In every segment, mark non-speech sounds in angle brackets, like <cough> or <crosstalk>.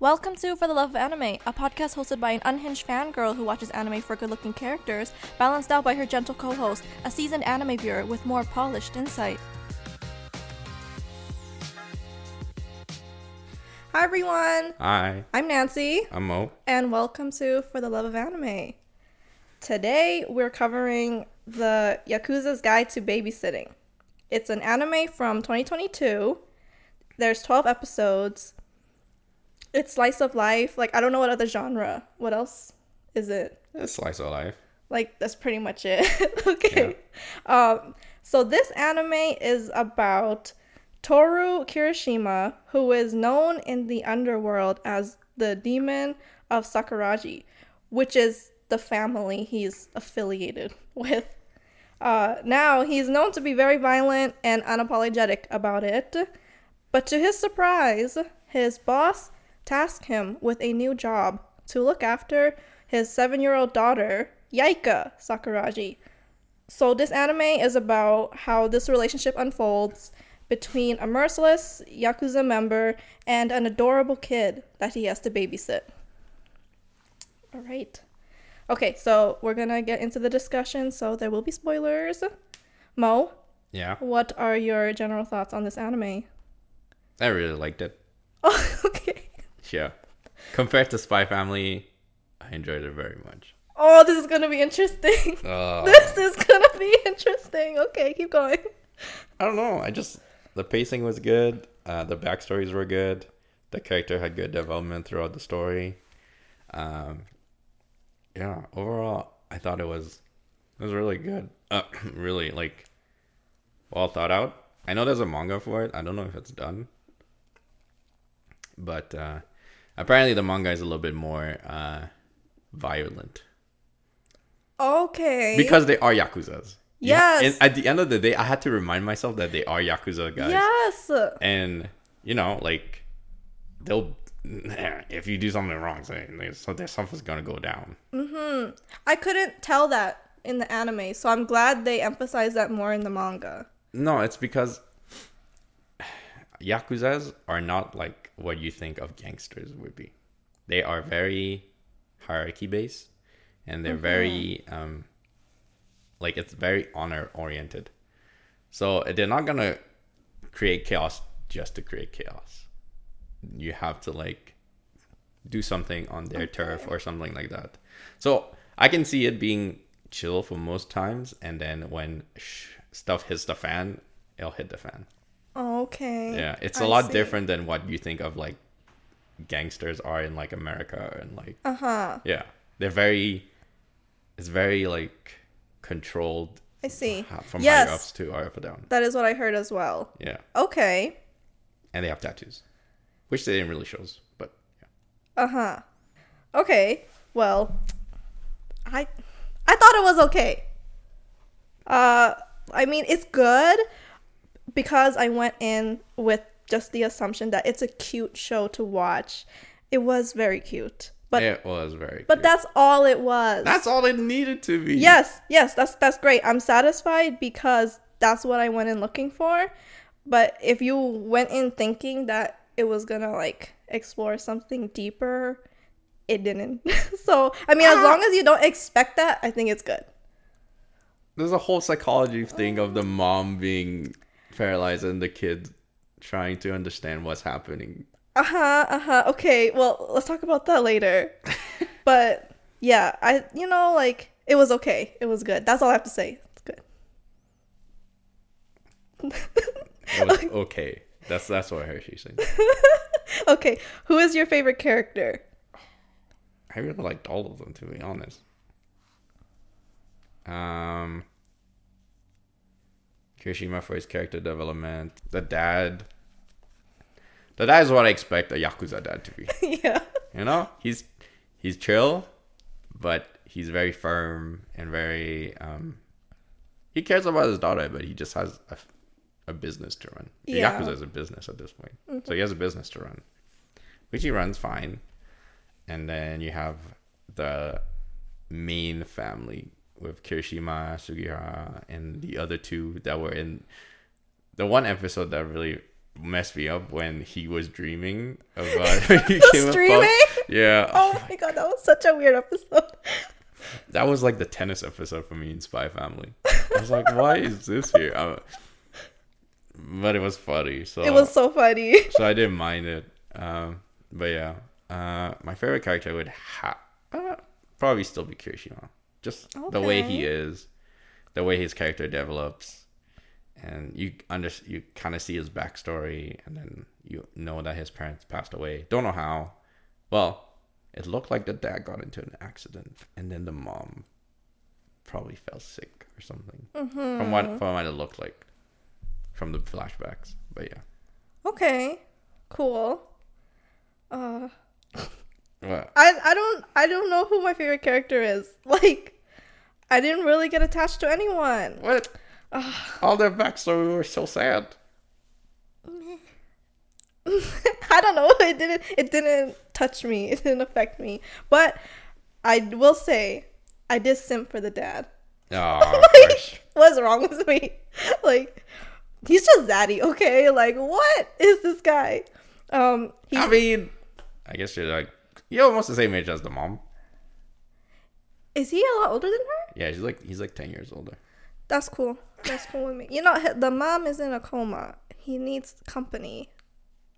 Welcome to For the Love of Anime, a podcast hosted by an unhinged fangirl who watches anime for good looking characters, balanced out by her gentle co host, a seasoned anime viewer with more polished insight. Hi everyone, Hi, I'm Nancy, I'm Mo. and welcome to For the Love of Anime. Today we're covering the Yakuza's Guide to Babysitting. It's an anime from 2022. There's 12 episodes. It's slice of life. Like I don't know what other genre. What else is it? It's slice of life. Like that's pretty much it. <laughs> okay. Um so this anime is about Toru Kirishima, who is known in the underworld as the demon of Sakuragi, which is the family he's affiliated <laughs> with. Uh, now, he's known to be very violent and unapologetic about it, but to his surprise, his boss tasked him with a new job to look after his seven year old daughter, Yaeka Sakuragi. So, this anime is about how this relationship unfolds between a merciless Yakuza member and an adorable kid that he has to babysit. All right. Okay, so we're gonna get into the discussion, so there will be spoilers. Mo, Yeah, what are your general thoughts on this anime? I really liked it. Oh, <laughs> okay. Yeah, compared to Spy Family, I enjoyed it very much. Oh, this is gonna be interesting. Uh, <laughs> this is gonna be interesting. Okay, keep going. I don't know. I just the pacing was good. Uh, the backstories were good. The character had good development throughout the story. Um, yeah, overall, I thought it was it was really good. Uh, <clears throat> really like well thought out. I know there's a manga for it. I don't know if it's done, but uh, apparently the manga is a little bit more uh, violent Okay. because they are yakuzas. Yeah, Yes. and at the end of the day, I had to remind myself that they are yakuza guys yes. and you know like they'll <laughs> if you do something wrong so there's, so there's something's gonna go down Mm-hmm. I couldn't tell that in the anime, so I'm glad they emphasize that more in the manga. no it's because <sighs> yakuzas are not like what you think of gangsters would be. They are very hierarchy based and they're very um like it's very honor oriented. So they're not gonna create chaos just to create chaos. You have to like do something on their turf or something like that. So I can see it being chill for most times, and then when sh- stuff hits the fan, it'll hit the fan. Okay. Yeah, it's a I lot see. different than what you think of like gangsters are in like America and like Uh huh. yeah, they're very. It's very like controlled I see. from yes, higher ups to higher up down. that is what I heard as well. Yeah, Okay. and they have tattoos, which they didn't really shows, but yeah. Uh huh. Okay. Well, I I thought it was okay. Uh, I mean, it's good because I went in with just the assumption that it's a cute show to watch. It was very cute, but it was very. but cute. that's all it was. That's all it needed to be. Yes, yes, that's that's great. I'm satisfied because that's what I went in looking for. But if you went in thinking that it was gonna like explore something deeper, it didn't. <laughs> so I mean, as ah. long as you don't expect that, I think it's good. There's a whole psychology thing of the mom being paralyzed and the kid trying to understand what's happening. Uh huh. Uh huh. Okay. Well, let's talk about that later. <laughs> but yeah, I you know like it was okay. It was good. That's all I have to say. It's good. It was <laughs> okay. That's that's what I heard she saying. <laughs> okay. Who is your favorite character? I really liked all of them to be honest. Um Kirishima for his character development. The dad. The dad is what I expect a Yakuza dad to be. <laughs> yeah. You know, he's he's chill, but he's very firm and very um. He cares about his daughter, but he just has a, a business to run. Yeah. Yakuza is a business at this point, so he has a business to run, which he runs fine. And then you have the main family with Kirishima, Sugihara, and the other two that were in the one episode that really messed me up when he was dreaming about <laughs> he <laughs> The came upon- streaming? Yeah. <laughs> Oh my god, that was such a weird episode. That was like the tennis episode for me in Spy Family. I was like, why is this here? Uh, but it was funny. So It was so funny. so I didn't mind it. Um, but yeah, uh, my favorite character would ha- uh, probably still be Kirishima. Just the way he is, the way his character develops, and you under you kind of see his backstory, and then you know that his parents passed away. Don't know how. Well, it looked like the dad got into an accident, and then the mom probably fell sick or something. From what from what it looked like, from the flashbacks. But yeah. Okay. Cool. Uh What? I I don't I don't know who my favorite character is. <laughs> Like I didn't really get attached to anyone. What? All their backstory were so sad. <laughs> I don't know. <laughs> It didn't it didn't touch me. It didn't affect me. But I will say I did simp for the dad. Oh. Like what's wrong with me? Like he's just zaddy, okay? Like what is this guy? Um he's I mean, I guess you're like you're almost the same age as the mom. is he a lot older than her? Yeah, she's like he's like ten years older. That's cool. That's cool with me. You know, the mom is in a coma. He needs company.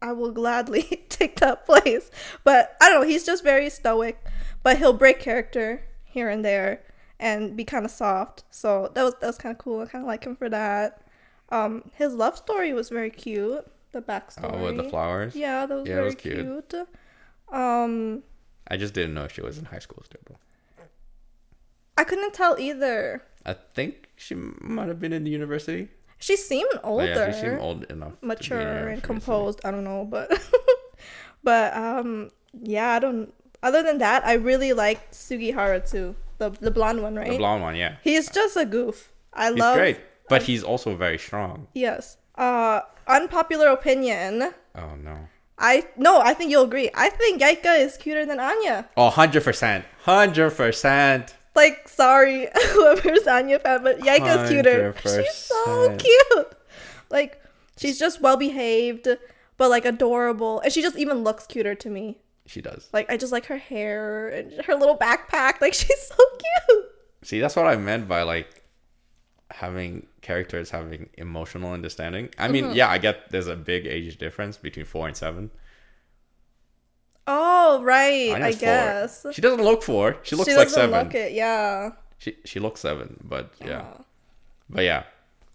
I will gladly <laughs> take that place. But I don't know. He's just very stoic, but he'll break character here and there and be kind of soft. So that was that was kind of cool. I kind of like him for that. Um, his love story was very cute. The backstory. Oh, with the flowers. Yeah, that was Yeah, it very was cute. cute. Um, I just didn't know if she was in high school still. I couldn't tell either. I think she might have been in the university. She seemed But older. yeah, she seemed old enough. to be in mature and composed. I don't know, but <laughs> but um yeah, I don't. Other than that, I really liked Sugihara too, the the blonde one, right? The blonde one, yeah. He's just a goof. I He's love. great, but he's also very strong. Yes. Uh, unpopular opinion. Oh no. I no, I think you'll agree. I think Yaeka is cuter than Anya. Oh, 100%. 100%. Like, sorry, <laughs> whoever's Anya fan, but Yaeka's cuter. She's so cute. Like, she's just well behaved, but like adorable, and she just even looks cuter to me. She does. Like I just like her hair and her little backpack. Like <laughs> she's so cute. See, that's what I meant by like having characters having emotional understanding. I Mm-hmm. mean, yeah, I get there's a big age difference between four and seven. Oh right, Anya's I guess. Four. She doesn't look four. She looks She like seven. look it. Yeah. She she looks seven, but yeah, Oh. but yeah,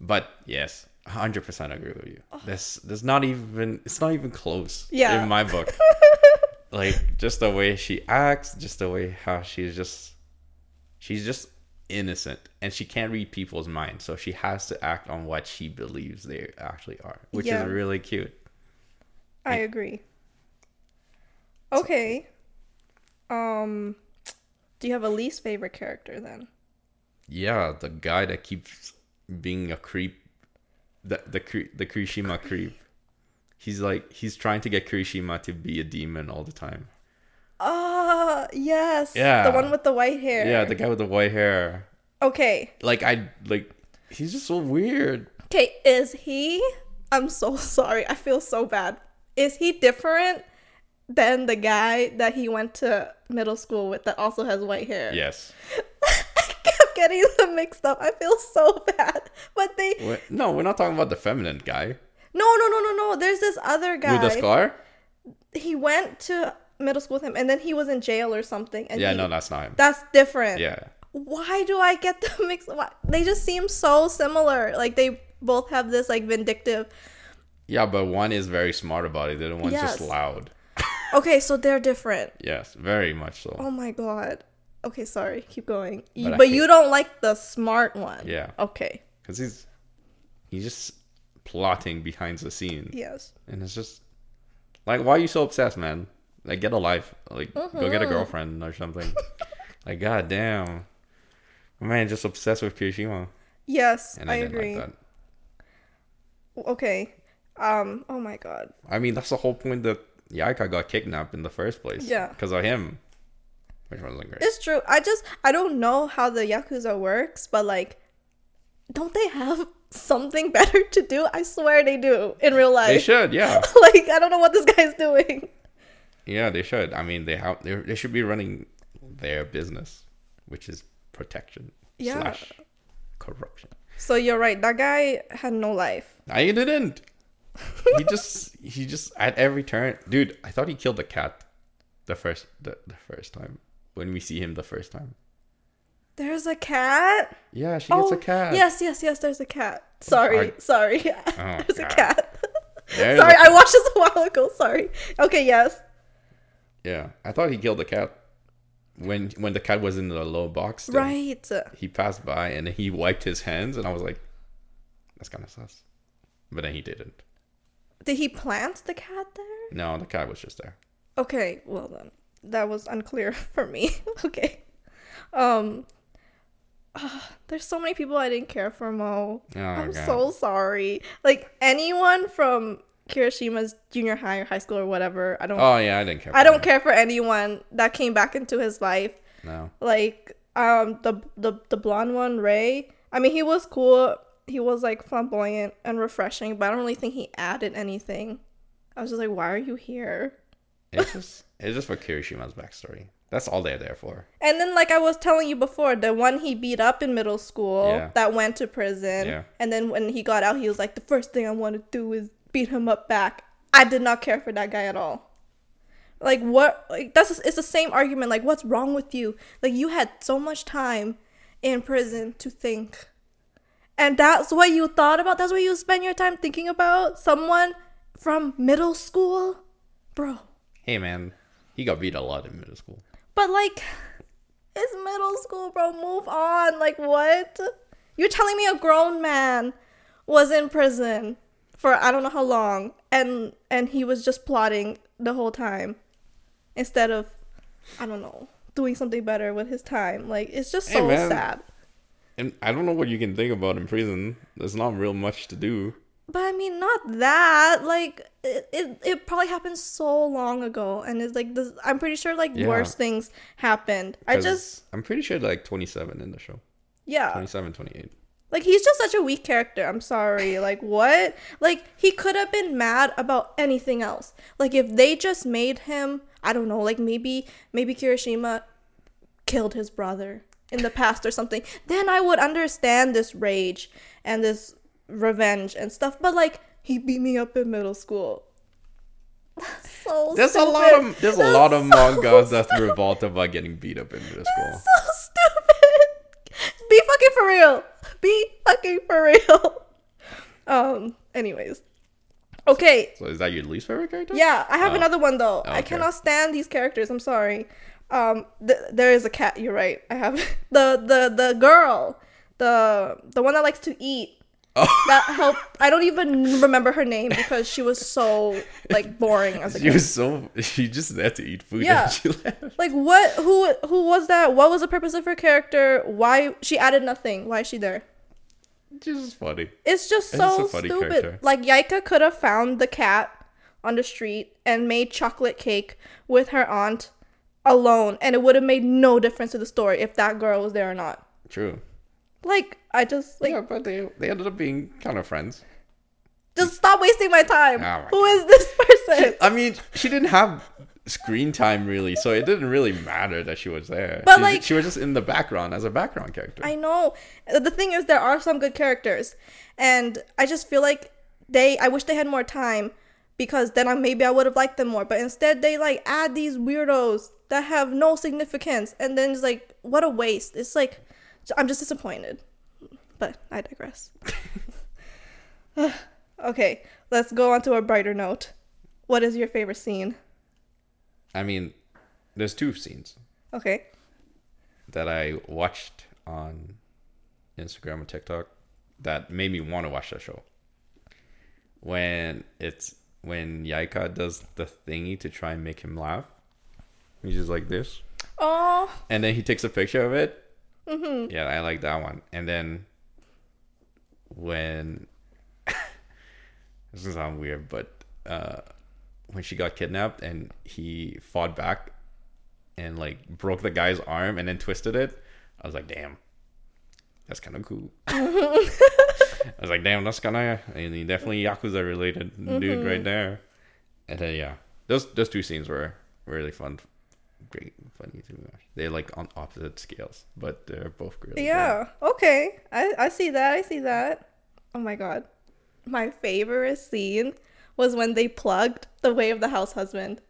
but yes, hundred percent agree with you. This there's not even it's not even close. Yeah. in my book, <laughs> like just the way she acts, just the way how she's just she's just innocent and she can't read people's minds so she has to act on what she believes they actually are which Yeah. is really cute I agree. Okay. Um, do you have a least favorite character then? yeah the guy that keeps being a creep the the the Kirishima creep he's like he's trying to get Kirishima to be a demon all the time Ah, yes. Yeah. The one with the white hair. yeah the guy with the white hair Okay. like I like he's just so weird Okay, is he? I'm so <laughs> sorry. I feel so bad. Is he different than the guy that he went to middle school with that also has white hair? yes <laughs> I kept getting <laughs> them mixed up. I feel so bad. But they We're- no we're not talking about the feminine guy no no no no no. There's this other guy. with the scar He went to middle school with him, and then he was in jail or something. And yeah he- no that's not him that's different. yeah Why do I get them <laughs> mixed? Why? They just seem so similar. Like they both have this like vindictive. Yeah, but one is very smart about it. The other one's just loud. <laughs> Okay, so they're different. Yes, very much so. Oh my god. Okay, sorry. Keep going. You, But I but you don't like the smart one. Yeah, Okay. because he's he's just plotting behind the scene, Yes. and it's just like, why are you so obsessed, man? Like, get a life. Like, go Mm-hmm. get a girlfriend or something. <laughs> like, god damn, my man just obsessed with Kirishima, Yes, and I, I, agree. like. Okay. Um. Oh my god. I mean, that's the whole point that Yaeka got kidnapped in the first place. Yeah. because of him, which wasn't great. It's true. I just I don't know how the yakuza works, but like, don't they have something <laughs> better to do? I swear they do in real life. They should, yeah, <laughs> like I don't know what this guy's doing. Yeah, they should. I mean, they have they they should be running their business, which is protection Yeah. slash corruption. So you're right. That guy had no life. I didn't. he just <laughs> he just at every turn, dude. I thought he killed the cat, the first the, the first time when we see him the first time. There's a cat. Yeah, she gets a oh, cat. Oh, Yes, yes, yes. There's a cat. Sorry, I- sorry. <laughs> Oh, there's a cat. <laughs> There's sorry, a I watched this a while ago. Sorry. Okay, yes. Yeah, I thought he killed the cat when when the cat was in the low box. Right. He passed by and he wiped his hands, and I was like, "That's kind of sus." But then he didn't. Did he plant the cat there? No, the cat was just there. Okay, well then that was unclear <laughs> for me. <laughs> okay. Um ah, there's so many people I didn't care for Mo. Oh, I'm God. so sorry. Like anyone from Kirishima's junior high or high school or whatever, I don't Oh yeah, I didn't care. I for don't care for anyone that came back into his life. No. Like um the the the blonde one, Ray. I mean, he was cool. He was like flamboyant and refreshing, but I don't really think he added anything. I was just like, why are you here? It's <laughs> just it's just for Kirishima's backstory. That's all they're there for. And then, like I was telling you before, the one he beat up in middle school Yeah. that went to prison. Yeah. And then when he got out, he was like, the first thing I want to do is beat him up back. I did not care for that guy at all. Like what? Like that's it's the same argument. Like what's wrong with you? Like you had so much time in prison to think, and that's what you thought about. That's what you spend your time thinking about. Someone from middle school, bro. Hey man, he got beat a lot in middle school. But like, it's middle school, bro. Move on. Like what? You're telling me a grown man was in prison for I don't know how long, and and he was just plotting the whole time, instead of, I don't know, doing something better with his time. Like it's just so man. sad. And I don't know what you can think about in prison. There's not real much to do. But I mean, not that. Like it, it, it probably happened so long ago, and it's like this. I'm pretty sure like Yeah. worse things happened. I just I'm pretty sure like 27 in the show. yeah. 27, 28. Like he's just such a weak character. I'm sorry. Like what? Like he could have been mad about anything else. Like if they just made him, I don't know, like maybe maybe Kirishima killed his brother in the past or something, then I would understand this rage and this revenge and stuff. But like he beat me up in middle school. That's so There's stupid. a lot of there's a lot of so mangas that revolt about getting beat up in middle school. so stupid. Be fucking for real. Be fucking for real. <laughs> Um. Anyways. Okay. So is that your least favorite character? Yeah, I have Oh. another one though. I Okay. cannot stand these characters. I'm sorry. Um. Th- there is a cat. You're right. I have <laughs> the the the girl, the the one that likes to eat. <laughs> Oh. That helped. I don't even remember her name because she was so like boring as a She kid. was so she just had to eat food Yeah. and she left. Like what? Who? Who was that? What was the purpose of her character? Why she added nothing? Why is she there? It's just funny. It's just It's so funny stupid. character. Like Yaeka could have found the cat on the street and made chocolate cake with her aunt alone, and it would have made no difference to the story if that girl was there or not. True. Like I just like yeah, but they they ended up being kind of friends. just stop wasting my time. Oh my Who is this person? I mean, she didn't have screen time really, so it didn't really matter that she was there. But, she, like- she was just in the background as a background character. I know. The thing is, there are some good characters, and I just feel like they. I wish they had more time, because then I, maybe I would have liked them more. But instead, they like add these weirdos that have no significance, and then it's like, what a waste. It's like, I'm just disappointed. But I digress. <laughs> <sighs> okay, let's go on to a brighter note. What is your favorite scene? I mean, there's two scenes Okay. that I watched on Instagram and TikTok that made me want to watch that show. When it's when Yaeka does the thingy to try and make him laugh, he's just like this, Oh, and then he takes a picture of it. Mm-hmm. Yeah, I like that one. And then when <laughs> this is sound weird, but uh, when she got kidnapped and he fought back and like broke the guy's arm and then twisted it, I was like, damn, that's kind of cool. <laughs> I was like, damn, that's kind of and he definitely Yakuza related dude right mm-hmm. there. And then yeah, those those two scenes were really fun, great, funny to watch. They're like on opposite scales, but they're both really good. Yeah. Okay. I I see that. I see that. Oh my god. My favorite scene was when they plugged the way of the house husband.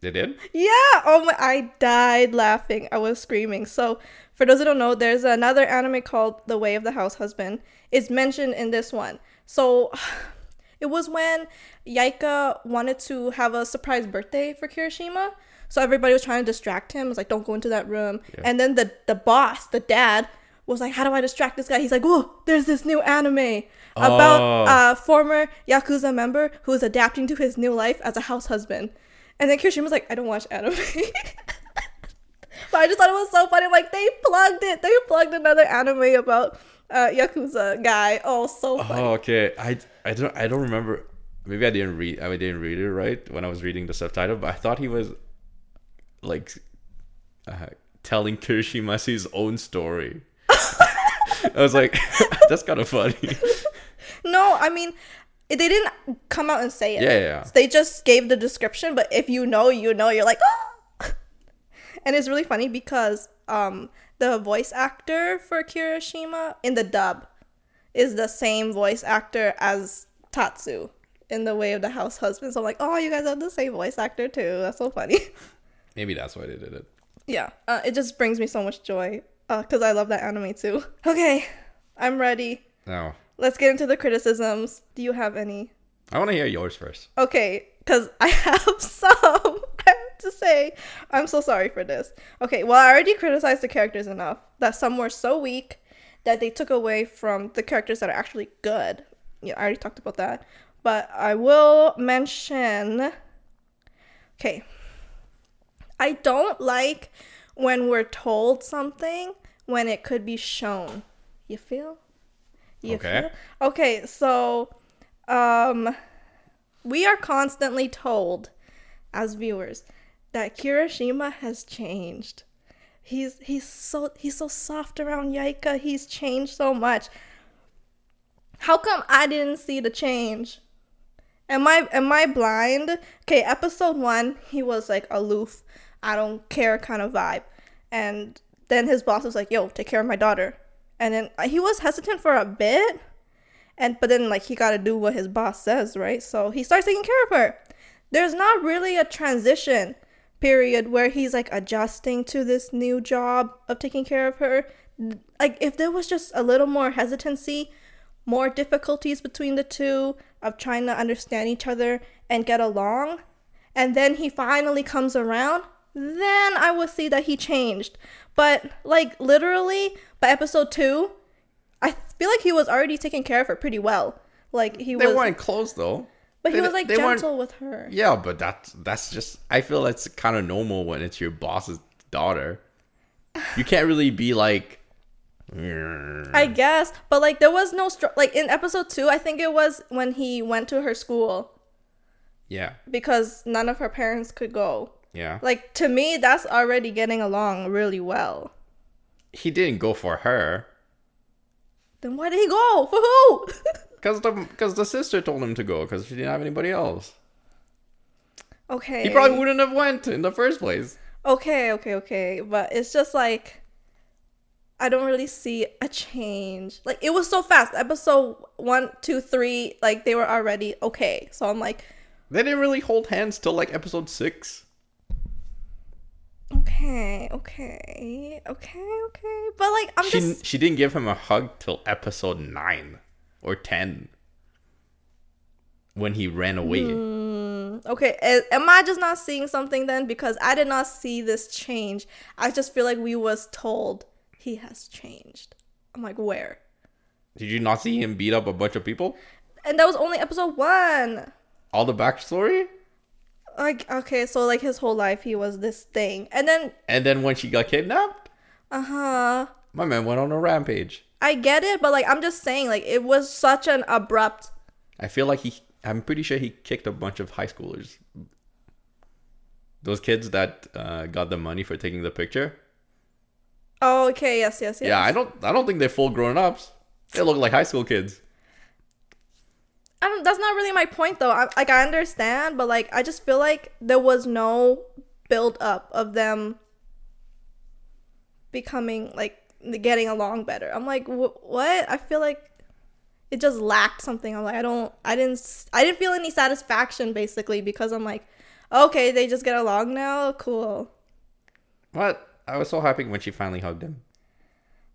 They did. Yeah. Oh my! I died laughing. I was screaming. So, for those who don't know, there's another anime called The Way of the House Husband. It's mentioned in this one. So, <sighs> it was when Yaeka wanted to have a surprise birthday for Kirishima. So everybody was trying to distract him. It was like, "Don't go into that room." Yeah. And then the the boss, the dad, was like, "How do I distract this guy?" He's like, "Whoa, there's this new anime about Oh. a former yakuza member who is adapting to his new life as a house husband." And then Kirishima was like, "I don't watch anime." <laughs> but I just thought it was so funny. Like they plugged it. They plugged another anime about uh, yakuza guy. Oh, so funny. Oh, okay. I I don't I don't remember. Maybe I didn't read. I didn't read it right when I was reading the subtitle, but I thought he was like uh, telling Kirishima his own story. <laughs> I was like, <laughs> that's kind of funny. No, I mean, they didn't come out and say it. Yeah, yeah, yeah. They just gave the description, but if you know, you know. You're like, ah! <laughs> and it's really funny because um the voice actor for Kirishima in the dub is the same voice actor as Tatsu in the Way of the House Husband. So I'm like, oh, you guys have the same voice actor too. That's so funny. Maybe that's why they did it. yeah, uh, it just brings me so much joy Oh, because I love that anime too. <laughs> Okay, I'm ready. Now, Let's get into the criticisms. Do you have any? I want to hear yours first. Okay, because <laughs> I have some <laughs> I have to say. I'm so sorry for this. Okay, well, I already criticized the characters enough that some were so weak that they took away from the characters that are actually good. Yeah, I already talked about that. But I will mention. Okay. I don't like when we're told something when it could be shown. You feel? You Okay. feel? Okay, so um we are constantly told as viewers that Kirishima has changed. He's he's so he's so soft around Yaeka. He's changed so much. How come I didn't see the change? Am I am I blind? Okay, episode 1, he was like aloof, I don't care kind of vibe. And then his boss was like, "Yo, take care of my daughter." And then uh, he was hesitant for a bit, and but then like he got to do what his boss says, right? So he starts taking care of her. There's not really a transition period where he's like adjusting to this new job of taking care of her. Like if there was just a little more hesitancy, more difficulties between the two of trying to understand each other and get along, and then he finally comes around, then I would see that he changed. But like literally by episode 2, I feel like he was already taking care of her pretty well. Like he They was weren't close though. but he They- was like gentle with her. Yeah, but that's that's just. I feel that's kind of normal when it's your boss's daughter. You can't really be like. <laughs> I guess, but like there was no str- like in episode 2, I think it was when he went to her school Yeah, because none of her parents could go. Yeah. Like to me that's already getting along really well. He didn't go for her Then why did he go? For who? <laughs> because the because the sister told him to go because she didn't have anybody else. okay. He probably wouldn't have went in the first place. Okay, okay, okay. But it's just like I don't really see a change. Like it was so fast. Episode one, two, three, like they were already okay. So I'm like, They didn't really hold hands till like episode six. Okay, okay, okay, okay. But like I'm she just she didn't give him a hug till episode nine or ten when he ran away. Mm, okay. Am I just not seeing something then? Because I did not see this change. I just feel like we was told he has changed. I'm like, where? Did you not see him beat up a bunch of people? And that was only episode one. All the backstory, Like, okay, so like his whole life he was this thing, and then and then when she got kidnapped, uh huh. my man went on a rampage. I get it, but like I'm just saying, like it was such an abrupt. I feel like he. I'm pretty sure he kicked a bunch of high schoolers. Those kids that uh, got the money for taking the picture. Oh, okay, yes, yes, yes. Yeah, I don't. I don't think they're full grown ups. They look like high school kids. I don't. That's not really my point, though. I, like I understand, but like I just feel like there was no build up of them becoming like getting along better. I'm like, wh- what? I feel like it just lacked something. I'm like, I don't. I didn't. I didn't feel any satisfaction basically because I'm like, okay, they just get along now. Cool. What? I was so happy when she finally hugged him.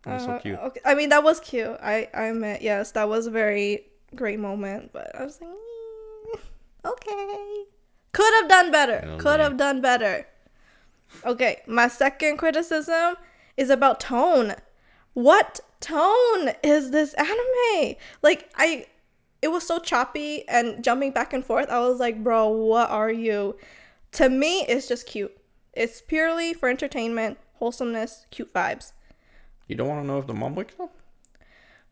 That was so Uh, cute. Okay, I mean that was cute. I I meant yes, that was very great moment. But I was like, "Mm, okay, could have done better. Oh, Could have done better. Okay, my second criticism is about tone. What tone is this anime? Like I, it was so choppy and jumping back and forth. I was like, bro, what are you? To me, it's just cute. It's purely for entertainment, wholesomeness, cute vibes. You don't want to know if the mom wakes up?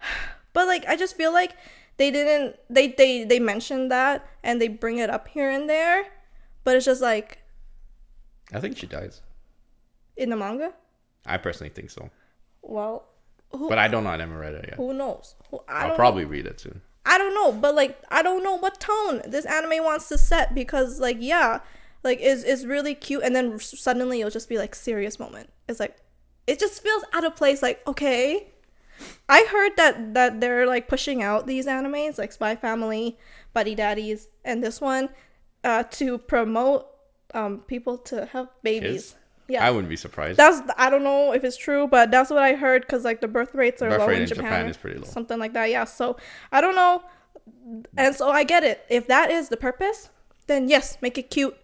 <sighs> But like I just feel like they didn't they they they mentioned that and they bring it up here and there, but it's just like I think she dies. in the manga. I personally think so. Well, who But I don't know. I never read it yet. who knows? Who, I I'll don't probably read it soon. I don't know, but like I don't know what tone this anime wants to set because like yeah, like is is really cute and then suddenly it'll just be like serious moment. It's like it just feels out of place like okay. I heard that that they're like pushing out these animes like Spy Family, Buddy Daddies, and this one uh to promote um people to have babies. Kids? Yeah. I wouldn't be surprised. That's I don't know if it's true, but that's what I heard because like the birth rates are Birth low rate in in Japan, Japan is pretty low. something like that. Yeah, so I don't know, and so I get it. If that is the purpose, then yes, make it cute,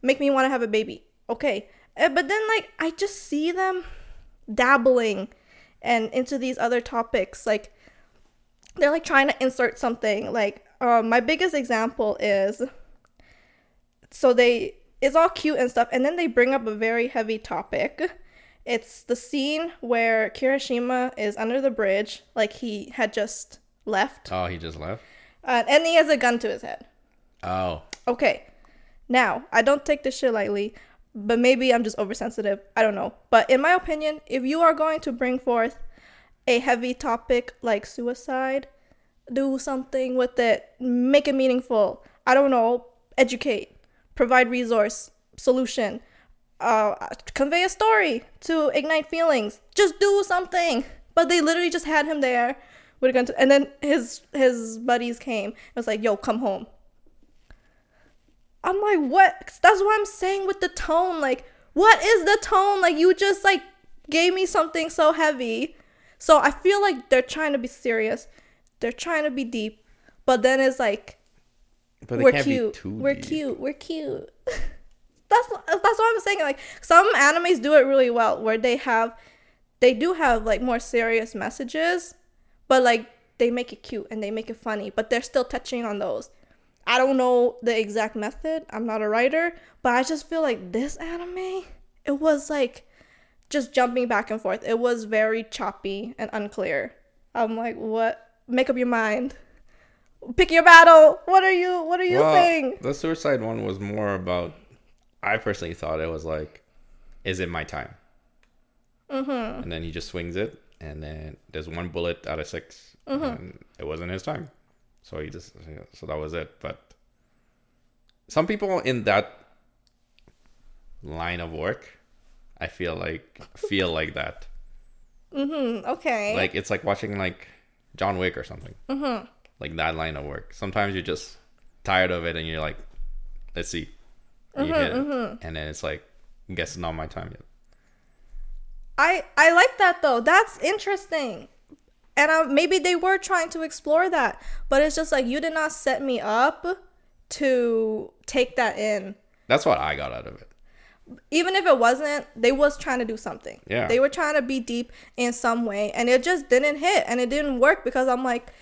make me want to have a baby. Okay, Eh, but then like I just see them dabbling and into these other topics like they're like trying to insert something like um, my biggest example is so they it's all cute and stuff and then they bring up a very heavy topic it's the scene where kirishima is under the bridge like he had just left oh, he just left. uh, and he has a gun to his head Oh, Okay. Now, I don't take this shit lightly, but maybe I'm just oversensitive. I don't know. But in my opinion, if you are going to bring forth a heavy topic like suicide, do something with it, make it meaningful. I don't know, educate, provide resource, solution, uh, convey a story to ignite feelings. Just do something. But they literally just had him there a gun, to, and then his his buddies came. It was like, "Yo, come home." I'm like, what? That's what I'm saying with the tone. Like, what is the tone? Like, you just like gave me something so heavy. So I feel like they're trying to be serious. They're trying to be deep. But then it's like, but they we're can't cute. be too We're cute. We're cute. <laughs> that's that's what I'm saying. Like some animes do it really well, where they have, they do have like more serious messages, but like they make it cute and they make it funny, but they're still touching on those. I don't know the exact method. I'm not a writer, but I just feel like this anime, it was like just jumping back and forth. It was very choppy and unclear. I'm like, what? Make up your mind. Pick your battle. What are you? What are you Well, saying? The suicide one was more about. I personally thought it was like, is it my time? Mm-hmm. And then he just swings it, and then there's one bullet out of 6 Mm-hmm. and it wasn't his time. So he just so that was it. But some people in that line of work, I feel like feel like that. Mm-hmm. okay. Like it's like watching like John Wick or something. Mm-hmm. Like that line of work. Sometimes you're just tired of it, and you're like, let's see. And hit it. and then it's like, guess it's not my time yet. I I like that though. That's interesting. And I, maybe they were trying to explore that, but it's just like you did not set me up to take that in. That's what I got out of it. Even if it wasn't, they was trying to do something. Yeah. They were trying to be deep in some way, and it just didn't hit, and it didn't work because I'm like,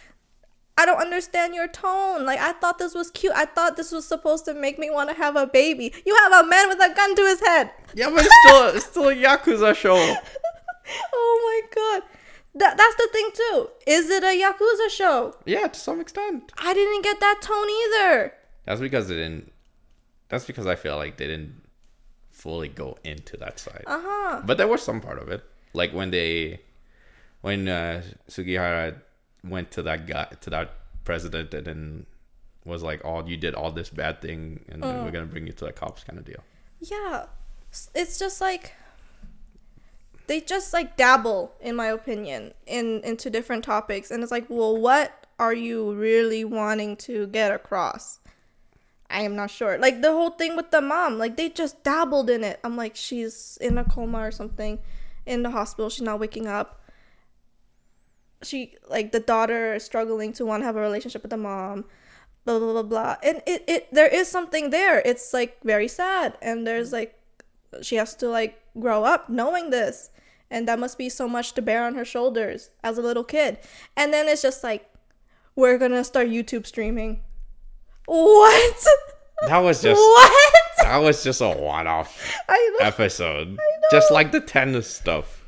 I don't understand your tone. Like I thought this was cute. I thought this was supposed to make me want to have a baby. You have a man with a gun to his head. Yeah, but it's still it's still a yakuza show. <laughs> oh my god. That, that's the thing too. Is it a Yakuza show? Yeah, to some extent. I didn't get that tone either. That's because they didn't. That's because I feel like they didn't fully go into that side. Uh huh. But there was some part of it, like when they, when uh, Sugihara went to that guy to that president and then was like, "Oh, you did all this bad thing, and we're gonna bring you to the cops," kind of deal. Yeah. It's just like they just like dabble in my opinion in into different topics and it's like, "Well, what are you really wanting to get across?" I am not sure. Like the whole thing with the mom, like they just dabbled in it. I'm like, she's in a coma or something in the hospital. She's not waking up. She like the daughter struggling to want to have a relationship with the mom. Blah blah blah blah. And it, it there is something there. It's like very sad. And there's like she has to like grow up knowing this. And that must be so much to bear on her shoulders as a little kid. And then it's just like we're gonna start YouTube streaming. What? That was just <laughs> what? that was just a one-off <laughs> I know. episode, just like the tennis stuff.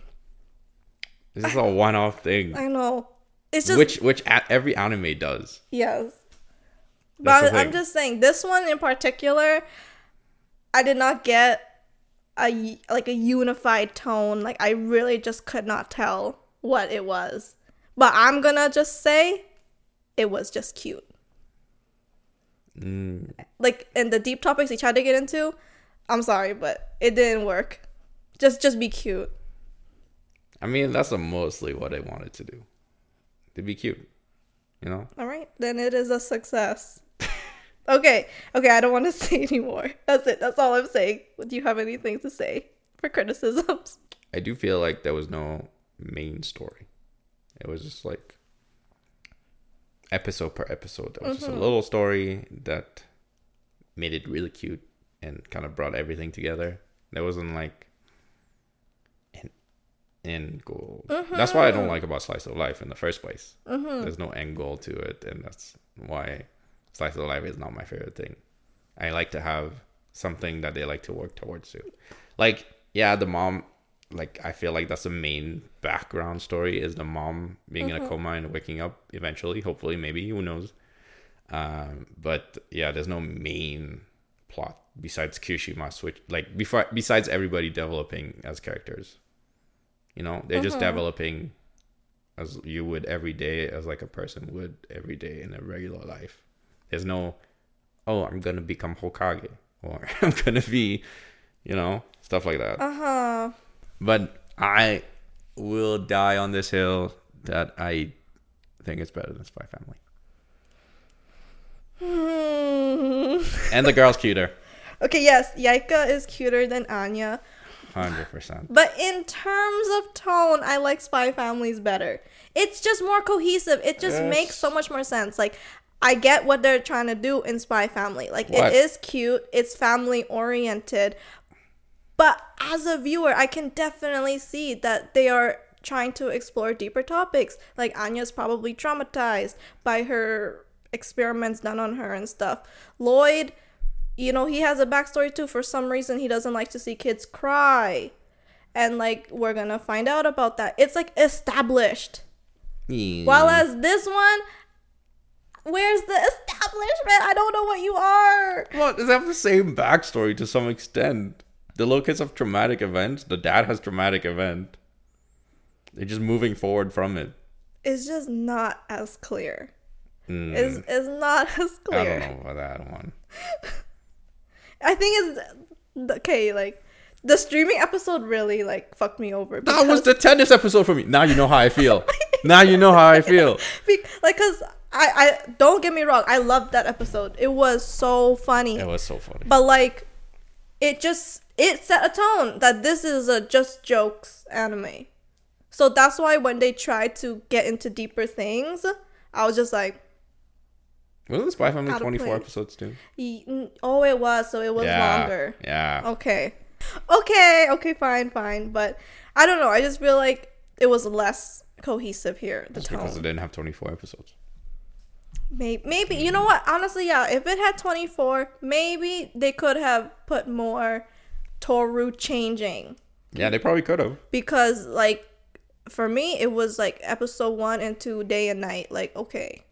This is a <laughs> one-off thing, I know. It's just which which a- every anime does. yes. That's But the I'm just saying this one in particular, I did not get a like a unified tone. Like I really just could not tell what it was. But I'm gonna just say it was just cute. Mm, Like in the deep topics he tried to get into, I'm sorry, but it didn't work. Just just be cute. I mean, that's mostly what I wanted to do. To be cute, you know. All right, then it is a success. Okay, okay, I don't want to <laughs> say anymore. That's it. That's all I'm saying. Do you have anything to say for criticisms? I do feel like there was no main story. It was just like episode per episode. There was just a mm-hmm. little story that made it really cute and kind of brought everything together. There wasn't like an end goal. That's why I don't mm-hmm. like about Slice of Life in the first place. Mm-hmm. There's no end goal to it, and that's why Slice of Life is not my favorite thing. I like to have something that they like to work towards too. Like, yeah, the mom like I feel like that's the main background story is the mom being in a coma and waking up eventually, hopefully, maybe, who knows. Um, but yeah, there's no main plot besides Kirishima switch like before besides everybody developing as characters. You know, they're just developing as you would every day as like a person would every day in a regular life. There's no oh, I'm gonna become Hokage or <laughs> I'm gonna be, you know, stuff like that. Uh huh. But I will die on this hill that I think it's better than Spy Family. <laughs> And the girl's cuter. Okay, yes, Yaeka is cuter than Anya. 100%. But in terms of tone, I like Spy Families better. It's just more cohesive. It just Yes. makes so much more sense. Like, I get what they're trying to do in Spy Family. Like, What? it is cute, it's family oriented. But as a viewer, I can definitely see that they are trying to explore deeper topics. Like, Anya's probably traumatized by her experiments done on her and stuff. Loid, you know, he has a backstory too. For some reason, he doesn't like to see kids cry. And, like, we're gonna find out about that. It's like established. While as this one, where's the establishment? I don't know what you are. Well, they have the same backstory to some extent. The little kids have traumatic events. The dad has traumatic event. They're just moving forward from it. It's just not as clear. Mm, It's, it's not <laughs> as clear. I don't know about that one. <laughs> I think it's okay. Like the streaming episode really like fucked me over. That was the tennis episode for me. Now you know how I feel. <laughs> now you know how I feel. <laughs> Like because I I don't get me wrong. I loved that episode. It was so funny. It was so funny. but like it just it set a tone that this is a just jokes anime. So that's why when they tried to get into deeper things, I was just like, Wasn't Spy Family 24 place. episodes too? Oh, it was. So it was yeah. longer. Yeah. Okay. Okay, okay, fine, fine. But I don't know. I just feel like it was less cohesive here. The That's because it didn't have 24 episodes. Maybe, maybe you know what? Honestly, yeah. If it had twenty four, maybe they could have put more Toru changing Yeah, they probably could have. because, like, for me, it was like episode one and two, day and night. Like, okay,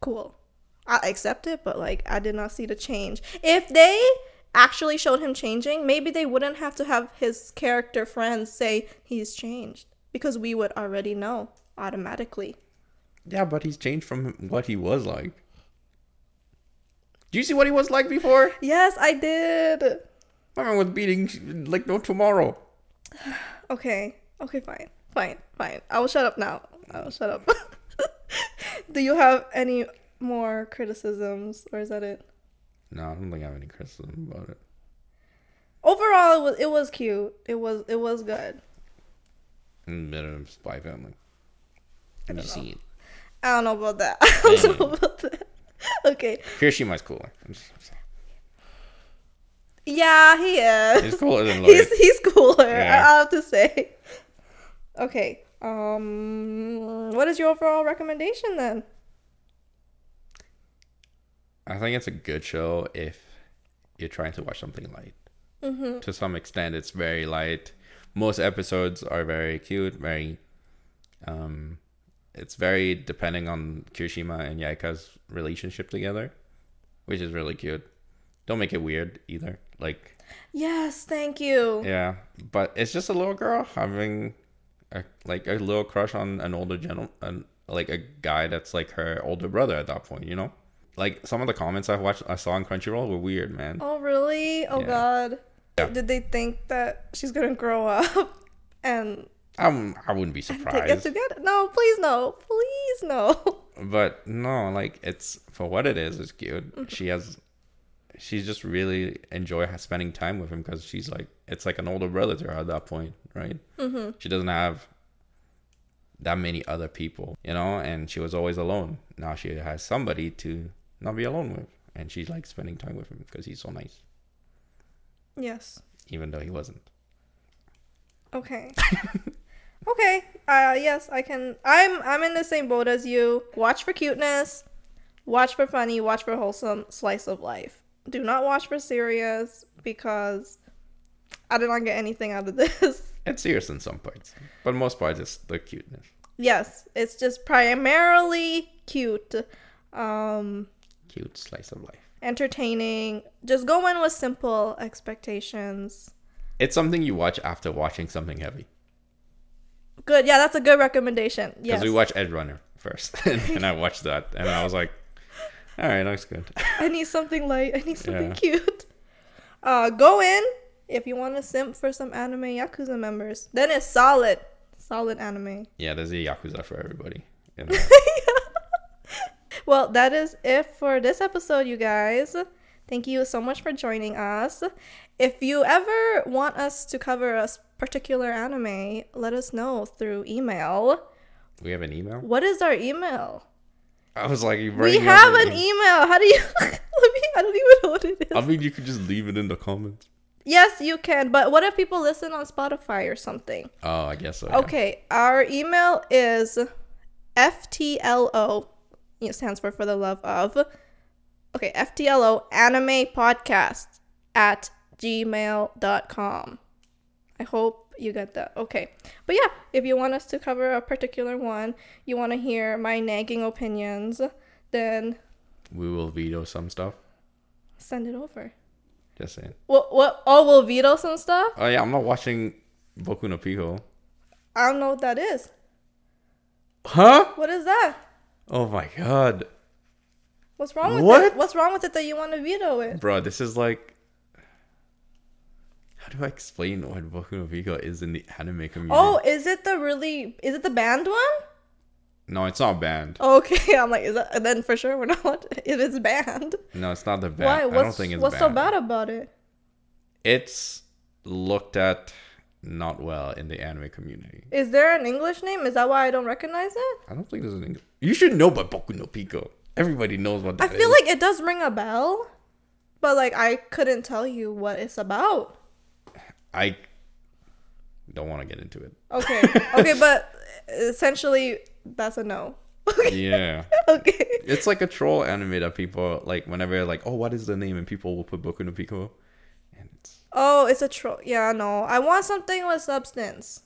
cool. I accept it, but like, I did not see the change. If they actually showed him changing, maybe they wouldn't have to have his character friends say he's changed because we would already know automatically. Yeah, but he's changed from what he was like. Do you see what he was like before? Yes, I did. My man was beating like no tomorrow. <sighs> Okay. Okay, fine. Fine. Fine. I will shut up now. I will shut up. <laughs> Do you have any more criticisms or is that it? No, I don't think I have any criticism about it. Overall, it was it was cute. It was it was good. Better than Spy Family. Did you see it? I don't know about that. <laughs> I don't know about that. <laughs> Okay. Kirishima cooler. I'm just- I'm saying. Yeah, he is. He's cooler than <laughs> Loid. he's he's cooler. Yeah. I have to say. Okay. Um, what is your overall recommendation then? I think it's a good show if you're trying to watch something light. Mm-hmm. To some extent, it's very light. Most episodes are very cute, very. Um, it's very depending on Kirishima and Yaeka's relationship together, which is really cute. Don't make it weird either. Like, Yes, thank you. yeah, but it's just a little girl having a like a little crush on an older gentleman, like a guy that's like her older brother at that point. You know, like some of the comments I watched, I saw on Crunchyroll were weird, man. Oh really? Oh Yeah. god. Yeah. Did they think that she's gonna grow <laughs> up and I'm, I wouldn't be they get surprised. together? No, please no. Please no. <laughs> But no, like it's for what it is. It's cute. Mm-hmm. She has, she's just really enjoy spending time with him because she's like it's like an older brother to her at that point, right? Mm-hmm. She doesn't have that many other people, you know, and she was always alone. Now she has somebody to not be alone with, and she's like spending time with him because he's so nice, Yes. even though he wasn't. Okay. <laughs> okay. Uh yes, I can I'm I'm in the same boat as you. Watch for cuteness, watch for funny, watch for wholesome slice of life. Do not watch for serious because I did not get anything out of <laughs> this. It's serious in some parts, but most parts it's the cuteness, yes, it's just primarily cute. Um cute slice of life. Entertaining. Just go in with simple expectations. It's something you watch after watching something heavy. Good. Yeah, that's a good recommendation. Because Yes. we watched Edgerunner first, <laughs> and I watched that, and I was like, "All right, looks good." I need something light. I need something Yeah. cute. Uh, go in if you want to simp for some anime Yakuza members. Then it's solid. Solid anime. Yeah, there's a yakuza for everybody. <laughs> Well, that is it for this episode, you guys. Thank you so much for joining us. If you ever want us to cover a particular anime, let us know through email. we have an email. What is our email? I was like, you We have an email. How do you <laughs> let me I don't even know what it is. I mean, you could just leave it in the comments. Yes, you can, but what if people listen on Spotify or something? Oh, I guess so. yeah. Okay, our email is FTLO. It stands for for the love of. Okay, FTLO anime podcast at gmail.com. I hope you get that. Okay. But yeah, if you want us to cover a particular one, you want to hear my nagging opinions, then We will veto some stuff. send it over. Just saying. What what oh we'll veto some stuff? Oh yeah, I'm not watching Boku no Pico. I don't know what that is. Huh? What is that? Oh my god, What's wrong with What? it? What's wrong with it that you want to veto it? bro, this is like. How do I explain what Boku no Pico is in the anime community? Oh, is it the really is it the banned one? no, it's not banned. <laughs> Okay, I'm like, is that then for sure we're not <laughs> if it's banned. No, it's not the band. Why? I What's don't think it's what's so bad about it? It's looked at not well in the anime community. Is there an English name? Is that why I don't recognize it? I don't think there's an English. You should know about Boku no Pico. Everybody knows what I feel is. like it does ring a bell, but like I couldn't tell you what it's about. I don't want to get into it. Okay, okay, but essentially that's a no. yeah. <laughs> okay. It's like a troll anime that people like whenever like, oh, what is the name? And people will put Boku no Pico. And it's Oh, it's a troll. Yeah, no. I want something with substance.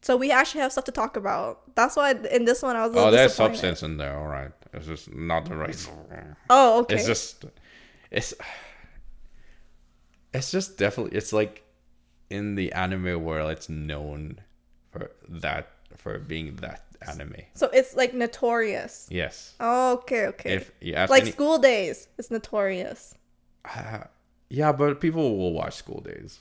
So we actually have stuff to talk about. That's why in this one I was Oh, there's substance in there, alright. It's just not the right <laughs> Oh, okay. It's just it's it's just definitely it's like in the anime world it's known for that for being that anime. So it's like notorious. Yes. Oh, okay, okay. If you ask like any, school days, it's notorious. uh, yeah, but people will watch School Days.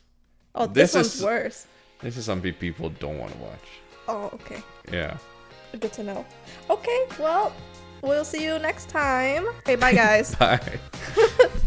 Oh, this, This one's is- worse. This is something people don't want to watch. Oh, okay. Yeah. Good to know. Okay, well, we'll see you next time. Okay, bye guys. <laughs> Bye. <laughs>